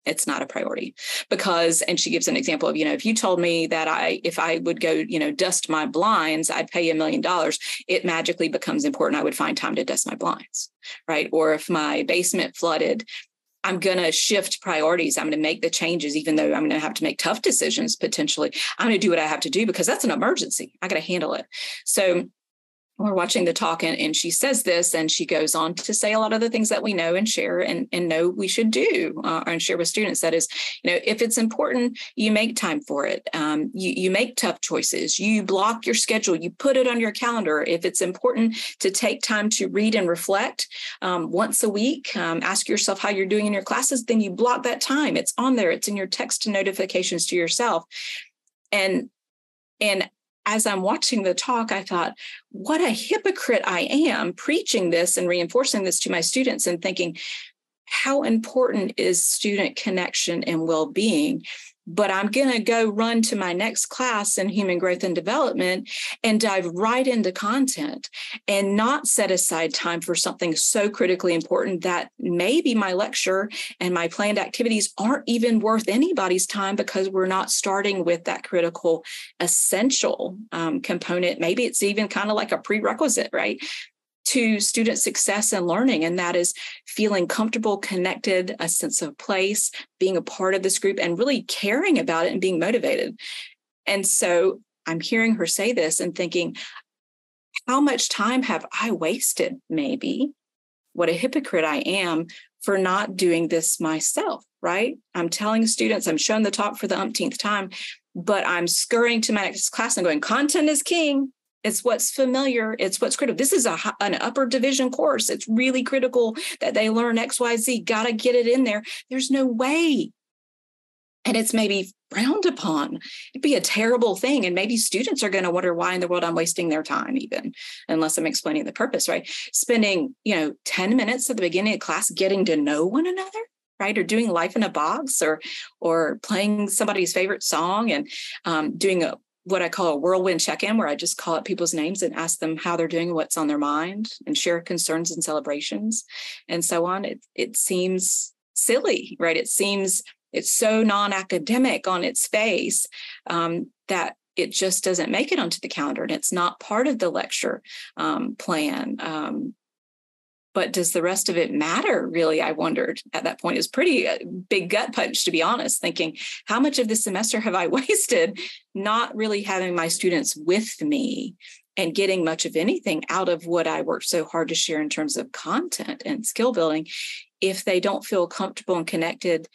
it's not a priority because and she gives an example of you know if you told me that i if i would go you know dust my blinds i'd pay a million dollars it magically becomes important i would find time to dust my blinds right? Or if my basement flooded i'm going to shift priorities. I'm going to make the changes even though i'm going to have to make tough decisions potentially. I'm going to do what i have to do because that's an emergency. I got to handle it. So we're watching the talk and, and she says this and she goes on to say a lot of the things that we know and share and, and know we should do uh, and share with students. That is you know if it's important you make time for it. Um, you, you make tough choices. You block your schedule. You put it on your calendar. If it's important to take time to read and reflect um, once a week um, ask yourself how you're doing in your classes then you block that time. It's on there. It's in your text notifications to yourself. And and as I'm watching the talk, I thought, what a hypocrite I am preaching this and reinforcing this to my students and thinking, how important is student connection and well being? But I'm going to go run to my next class in human growth and development and dive right into content and not set aside time for something so critically important that maybe my lecture and my planned activities aren't even worth anybody's time because we're not starting with that critical essential um, component. Maybe it's even kind of like a prerequisite, right? To student success and learning, and that is feeling comfortable, connected, a sense of place, being a part of this group, and really caring about it and being motivated. And so I'm hearing her say this and thinking, how much time have I wasted, maybe? What a hypocrite I am for not doing this myself, right? I'm telling students, I'm showing the talk for the umpteenth time, but I'm scurrying to my next class and going, content is king. It's what's familiar. It's what's critical. This is a an upper division course. It's really critical that they learn X, Y, Z. Got to get it in there. There's no way. And it's maybe frowned upon. It'd be a terrible thing. And maybe students are going to wonder why in the world I'm wasting their time, even unless I'm explaining the purpose, right? Spending, you know, 10 minutes at the beginning of class getting to know one another right or doing life in a box or or playing somebody's favorite song and um, doing a what I call a whirlwind check in, where I just call up people's names and ask them how they're doing, what's on their mind, and share concerns and celebrations and so on. It, it seems silly, right? It seems it's so non academic on its face um, that it just doesn't make it onto the calendar and it's not part of the lecture um, plan. Um, but does the rest of it matter really i wondered at that point? It was pretty uh, big gut punch to be honest thinking how much of this semester have i wasted not really having my students with me and getting much of anything out of what i worked so hard to share in terms of content and skill building if they don't feel comfortable and connected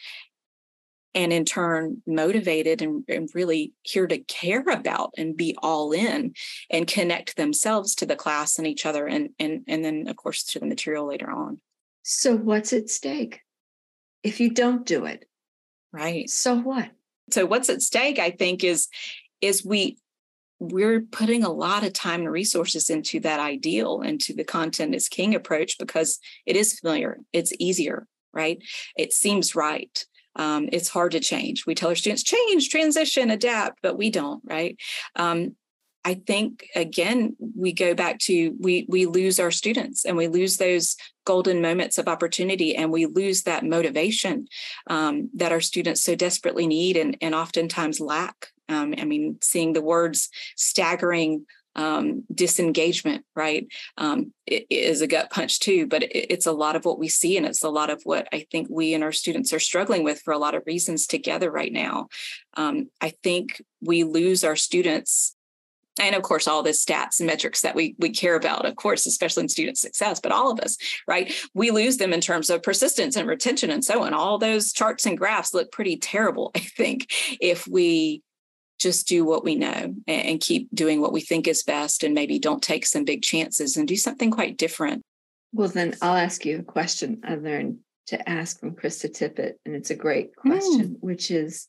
and in turn motivated and, and, really here to care about and be all in and connect themselves to the class and each other and and and then of course to the material later on. So what's at stake? If you don't do it right. so what? So what's at stake i think is is we we're putting a lot of time and resources into that ideal into the content is king approach because it is familiar it's easier right? It seems right um, it's hard to change. We tell our students change, transition, adapt, but we don't, right? Um, I think again we go back to we we lose our students and we lose those golden moments of opportunity and we lose that motivation um, that our students so desperately need and and oftentimes lack. Um, I mean, seeing the words staggering um, disengagement, right, um, a gut punch too. But it, it's a lot of what we see, and it's a lot of what I think we and our students are struggling with for a lot of reasons together right now. Um, I think we lose our students and of course all the stats and metrics that we we care about of course especially in student success but all of us right we lose them in terms of persistence and retention and so on all those charts and graphs look pretty terrible i think if we just do what we know and, keep doing what we think is best and maybe don't take some big chances and do something quite different. Well, then I'll ask you a question I learned to ask from Krista Tippett, and it's a great question, mm. which is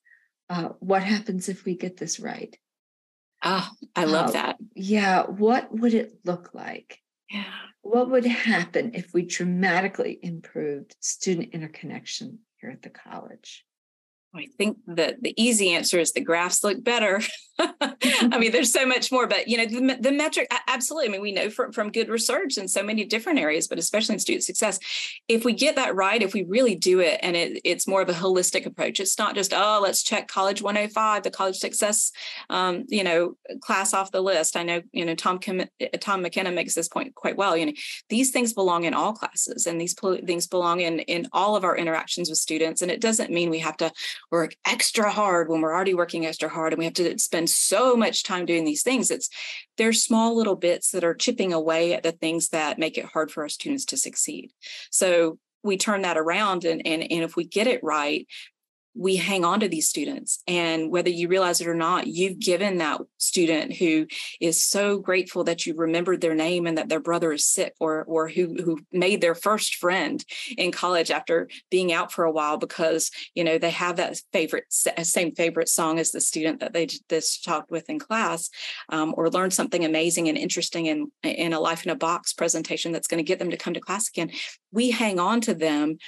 uh, what happens if we get this right? Ah, oh, I love uh, that. Yeah. What would it look like? Yeah. What would happen if we dramatically improved student interconnection here at the college? I think that the easy answer is the graphs look better. I mean, there's so much more, but you know, the, the metric, absolutely. I mean, we know from, from good research in so many different areas, but especially in student success, if we get that right, if we really do it, and it, it's more of a holistic approach, it's not just, oh, let's check college 105, the college success, um, you know, class off the list. I know, you know, Tom, Kim, Tom McKenna makes this point quite well. You know, these things belong in all classes and these things belong in, in all of our interactions with students. And it doesn't mean we have to work extra hard when we're already working extra hard and we have to spend so much time doing these things. It's there's small little bits that are chipping away at the things that make it hard for our students to succeed. So we turn that around and, and, and if we get it right, we hang on to these students. And whether you realize it or not, you've given that student who is so grateful that you remembered their name and that their brother is sick or, or who, who made their first friend in college after being out for a while because, you know, they have that favorite, same favorite song as the student that they just talked with in class um, or learned something amazing and interesting in, in a life in a box presentation that's going to get them to come to class again. We hang on to them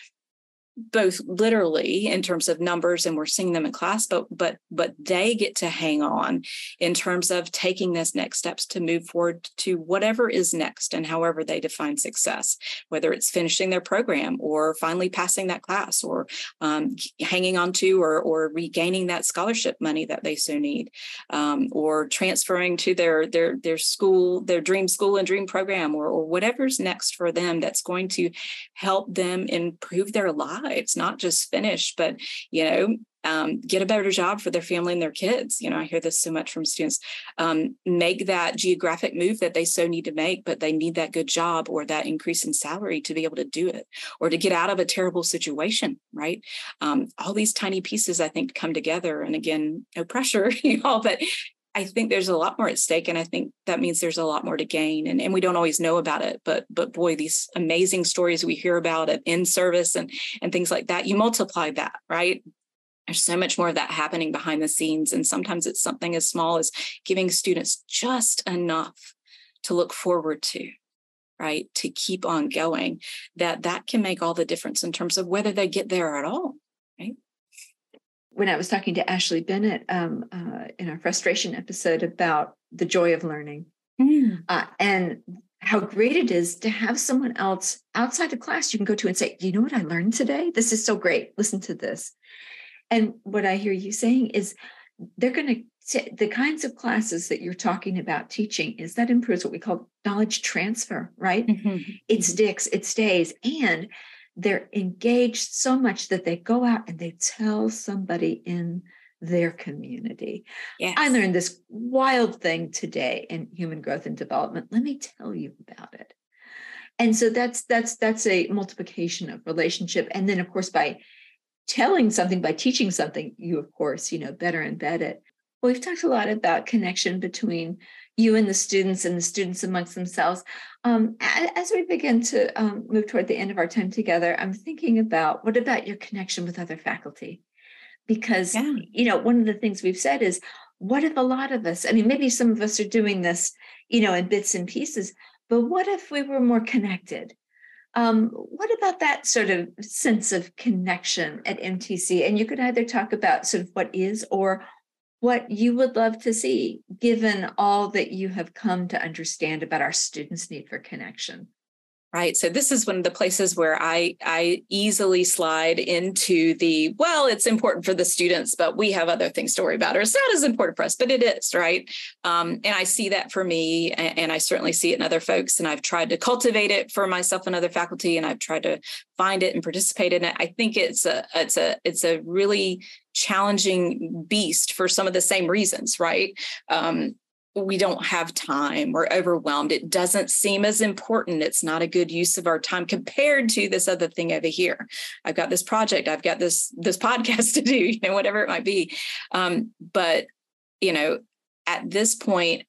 both literally in terms of numbers and we're seeing them in class but but but they get to hang on in terms of taking those next steps to move forward to whatever is next and however they define success whether it's finishing their program or finally passing that class or um, hanging on to or or regaining that scholarship money that they so need um, or transferring to their their their school their dream school and dream program or, or whatever's next for them that's going to help them improve their lives lives, not just finish, but, you know, um, get a better job for their family and their kids. You know, I hear this so much from students. Um, make that geographic move that they so need to make, but they need that good job or that increase in salary to be able to do it or to get out of a terrible situation, right? Um, all these tiny pieces, I think, come together. And again, no pressure, you all, but I think there's a lot more at stake, and I think that means there's a lot more to gain. And, and we don't always know about it, but but boy, these amazing stories we hear about it in service and and things like that, you multiply that, right? There's so much more of that happening behind the scenes, and sometimes it's something as small as giving students just enough to look forward to right to keep on going that that can make all the difference in terms of whether they get there at all right when I was talking to Ashley Bennett um, uh, in our frustration episode about the joy of learning mm. uh, and how great it is to have someone else outside the class you can go to and say, you know what I learned today? This is so great. Listen to this. And what I hear you saying is they're going to, the kinds of classes that you're talking about teaching is that improves what we call knowledge transfer, right? Mm-hmm. It sticks, it stays. And they're engaged so much that they go out and they tell somebody in their community. Yes. I learned this wild thing today in human growth and development. Let me tell you about it. And so that's that's that's a multiplication of relationship. And then of course by telling something, by teaching something, you of course, you know, better embed it. Well, we've talked a lot about connection between you and the students and the students amongst themselves. Um, as we begin to um, move toward the end of our time together, I'm thinking about what about your connection with other faculty? Because, yeah. you know, one of the things we've said is, what if a lot of us, I mean, maybe some of us are doing this, you know, in bits and pieces, but what if we were more connected? Um, what about that sort of sense of connection at MTC? And you could either talk about sort of what is or what you would love to see, given all that you have come to understand about our students' need for connection right? So this is one of the places where i i easily slide into the well it's important for the students but we have other things to worry about or it's not as important for us but it is right? Um, and i see that for me and, and, i certainly see it in other folks and i've tried to cultivate it for myself and other faculty and i've tried to find it and participate in it. I think it's a it's a it's a really challenging beast for some of the same reasons right? Um, we don't have time we're overwhelmed it doesn't seem as important it's not a good use of our time compared to this other thing over here i've got this project i've got this this podcast to do you know whatever it might be um, but you know at this point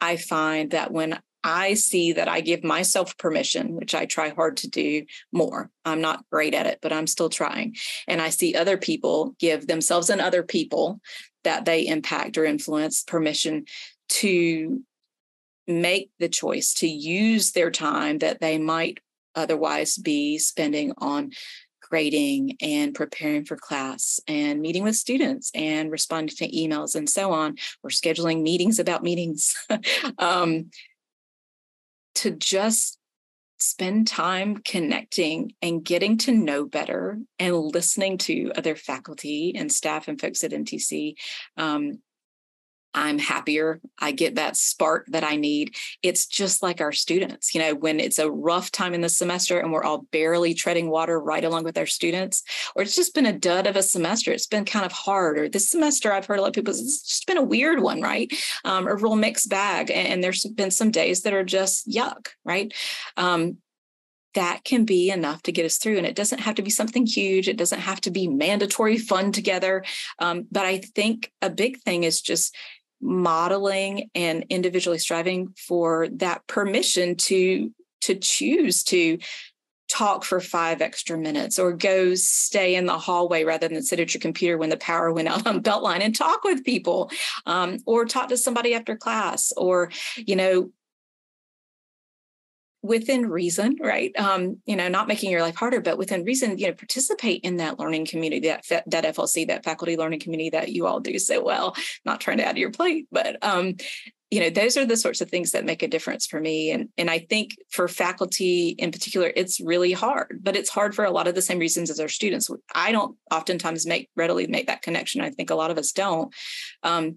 i find that when I see that I give myself permission, which I try hard to do more. I'm not great at it, but I'm still trying. And I see other people give themselves and other people that they impact or influence permission to make the choice to use their time that they might otherwise be spending on grading and preparing for class and meeting with students and responding to emails and so on or scheduling meetings about meetings. Um, to just spend time connecting and getting to know better and listening to other faculty and staff and folks at MTC um, I'm happier. I get that spark that I need. It's just like our students, you know, when it's a rough time in the semester and we're all barely treading water right along with our students, or it's just been a dud of a semester. It's been kind of hard. Or this semester, I've heard a lot of people, it's just been a weird one, right? Um, a real mixed bag. And, and, there's been some days that are just yuck, right? Um, that can be enough to get us through. And it doesn't have to be something huge. It doesn't have to be mandatory fun together. Um, but I think a big thing is just modeling and individually striving for that permission to to choose to talk for five extra minutes or go stay in the hallway rather than sit at your computer when the power went out on beltline and talk with people um, or talk to somebody after class or you know within reason, right? Um, you know, not making your life harder, but within reason, you know, participate in that learning community, that that FLC, that faculty learning community that you all do so well. Not trying to add to your plate, but um, you know, those are the sorts of things that make a difference for me. And and I think for faculty in particular, it's really hard, but it's hard for a lot of the same reasons as our students. I don't oftentimes make readily make that connection. I think a lot of us don't. Um,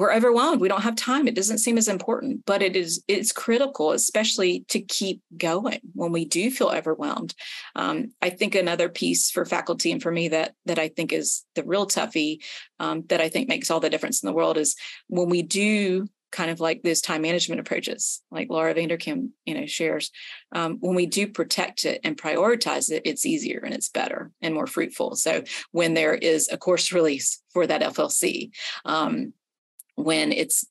we're overwhelmed. We don't have time. It doesn't seem as important but it is it's critical especially to keep going when we do feel overwhelmed. Um, i think another piece for faculty and for me that that i think is the real toughie um, that i think makes all the difference in the world is when we do kind of like those time management approaches like laura vanderkam you know shares um, when we do protect it and prioritize it it's easier and it's better and more fruitful. So when there is a course release for that flc um, when it's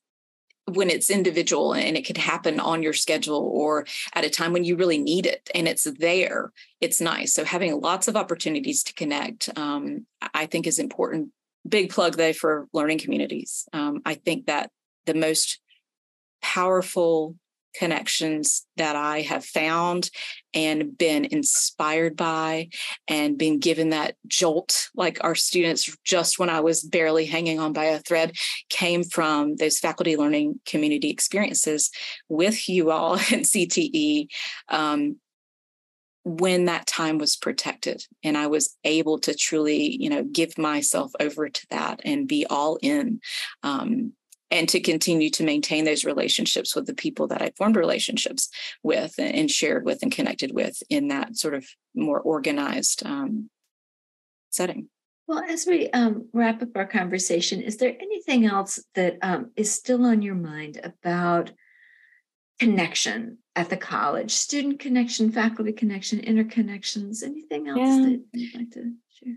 when it's individual and it could happen on your schedule or at a time when you really need it and it's there it's nice. So having lots of opportunities to connect um, i think is important. Big plug there for learning communities. Um, i think that the most powerful connections that I have found and been inspired by and been given that jolt, like our students, just when I was barely hanging on by a thread, came from those faculty learning community experiences with you all and CTE. Um, when that time was protected and i was able to truly you know give myself over to that and be all in um, and to continue to maintain those relationships with the people that I formed relationships with and shared with and connected with in that sort of more organized um, setting. Well, as we um, wrap up our conversation, is there anything else that um, is still on your mind about connection at the college, student connection, faculty connection, interconnections, anything else yeah. that you'd like to share?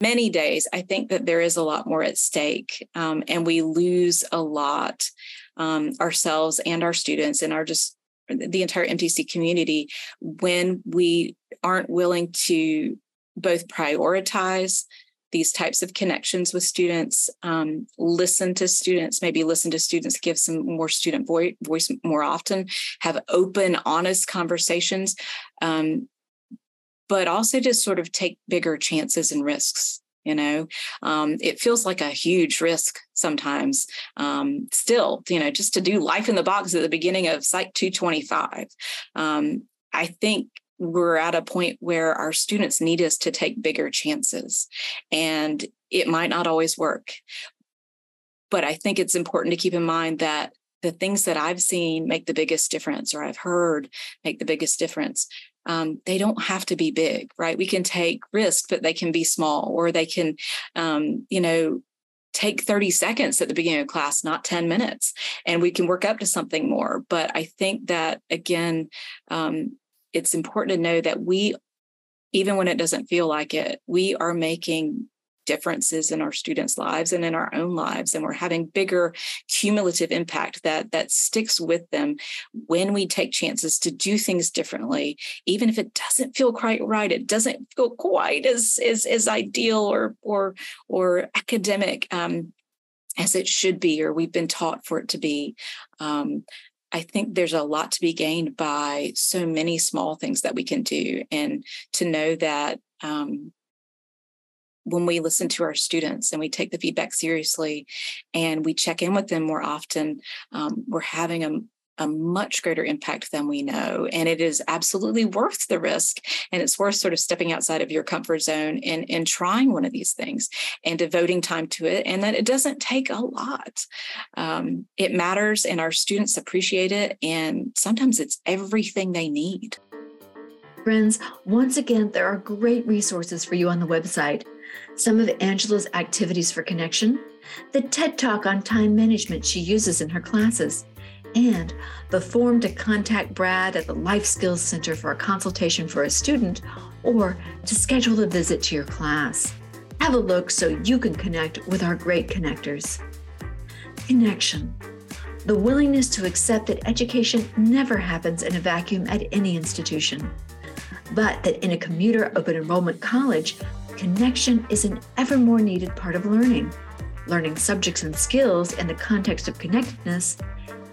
Many days, I think that there is a lot more at stake, um, and we lose a lot um, ourselves and our students and our just the entire MTC community when we aren't willing to both prioritize these types of connections with students, um, listen to students, maybe listen to students, give some more student voice, voice more often, have open, honest conversations. Um, but also to sort of take bigger chances and risks you know? Um, it feels like a huge risk sometimes um, still you know just to do life in the box at the beginning of site 225 um, i think we're at a point where our students need us to take bigger chances and it might not always work. But i think it's important to keep in mind that the things that I've seen make the biggest difference or I've heard make the biggest difference um, they don't have to be big, right? We can take risks, but they can be small, or they can, um, you know, take 30 seconds at the beginning of class, not 10 minutes, and we can work up to something more. But I think that, again, um, it's important to know that we, even when it doesn't feel like it, we are making differences in our students' lives and in our own lives and we're having bigger cumulative impact that that sticks with them when we take chances to do things differently even if it doesn't feel quite right it doesn't feel quite as as, as ideal or or or academic um, as it should be or we've been taught for it to be. Um, I think there's a lot to be gained by so many small things that we can do, and to know that um, when we listen to our students and we take the feedback seriously and we check in with them more often, um, we're having a a much greater impact than we know. And it is absolutely worth the risk. And it's worth sort of stepping outside of your comfort zone and, and trying one of these things and devoting time to it. And that it doesn't take a lot. Um, it matters, and our students appreciate it. And sometimes it's everything they need. Friends, once again, there are great resources for you on the website. Some of Angela's activities for connection, the TED Talk on time management she uses in her classes, and the form to contact Brad at the Life Skills Center for a consultation for a student or to schedule a visit to your class. Have a look so you can connect with our great connectors. Connection. The willingness to accept that education never happens in a vacuum at any institution but that in a commuter open enrollment college, connection is an ever more needed part of learning. Learning subjects and skills in the context of connectedness,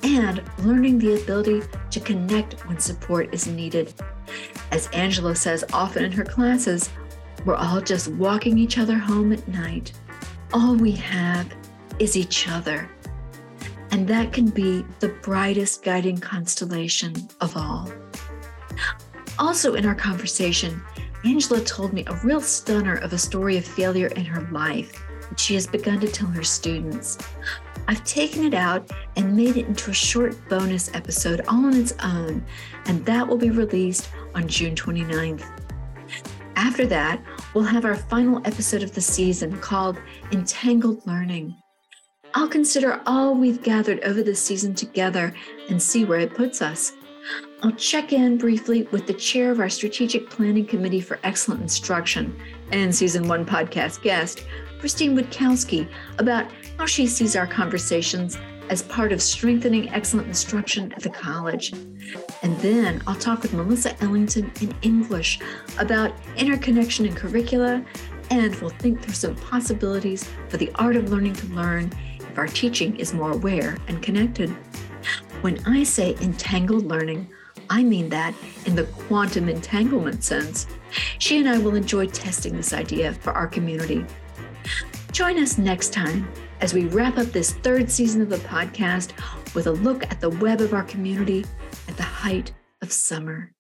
and learning the ability to connect when support is needed. As Angela says often in her classes, we're all just walking each other home at night. All we have is each other. And that can be the brightest guiding constellation of all. Also, in our conversation, Angela told me a real stunner of a story of failure in her life that she has begun to tell her students. I've taken it out and made it into a short bonus episode all on its own, and that will be released on June 29th. After that, we'll have our final episode of the season called Entangled Learning. I'll consider all we've gathered over the season together and see where it puts us. I'll check in briefly with the chair of our Strategic Planning Committee for Excellent Instruction and season one podcast guest, Christine Witkowski, about how she sees our conversations as part of strengthening excellent instruction at the college. And then I'll talk with Melissa Ellington in English about interconnection in curricula, and we'll think through some possibilities for the art of learning to learn if our teaching is more aware and connected. When I say entangled learning, I mean that in the quantum entanglement sense. She and I will enjoy testing this idea for our community. Join us next time as we wrap up this third season of the podcast with a look at the web of our community at the height of summer.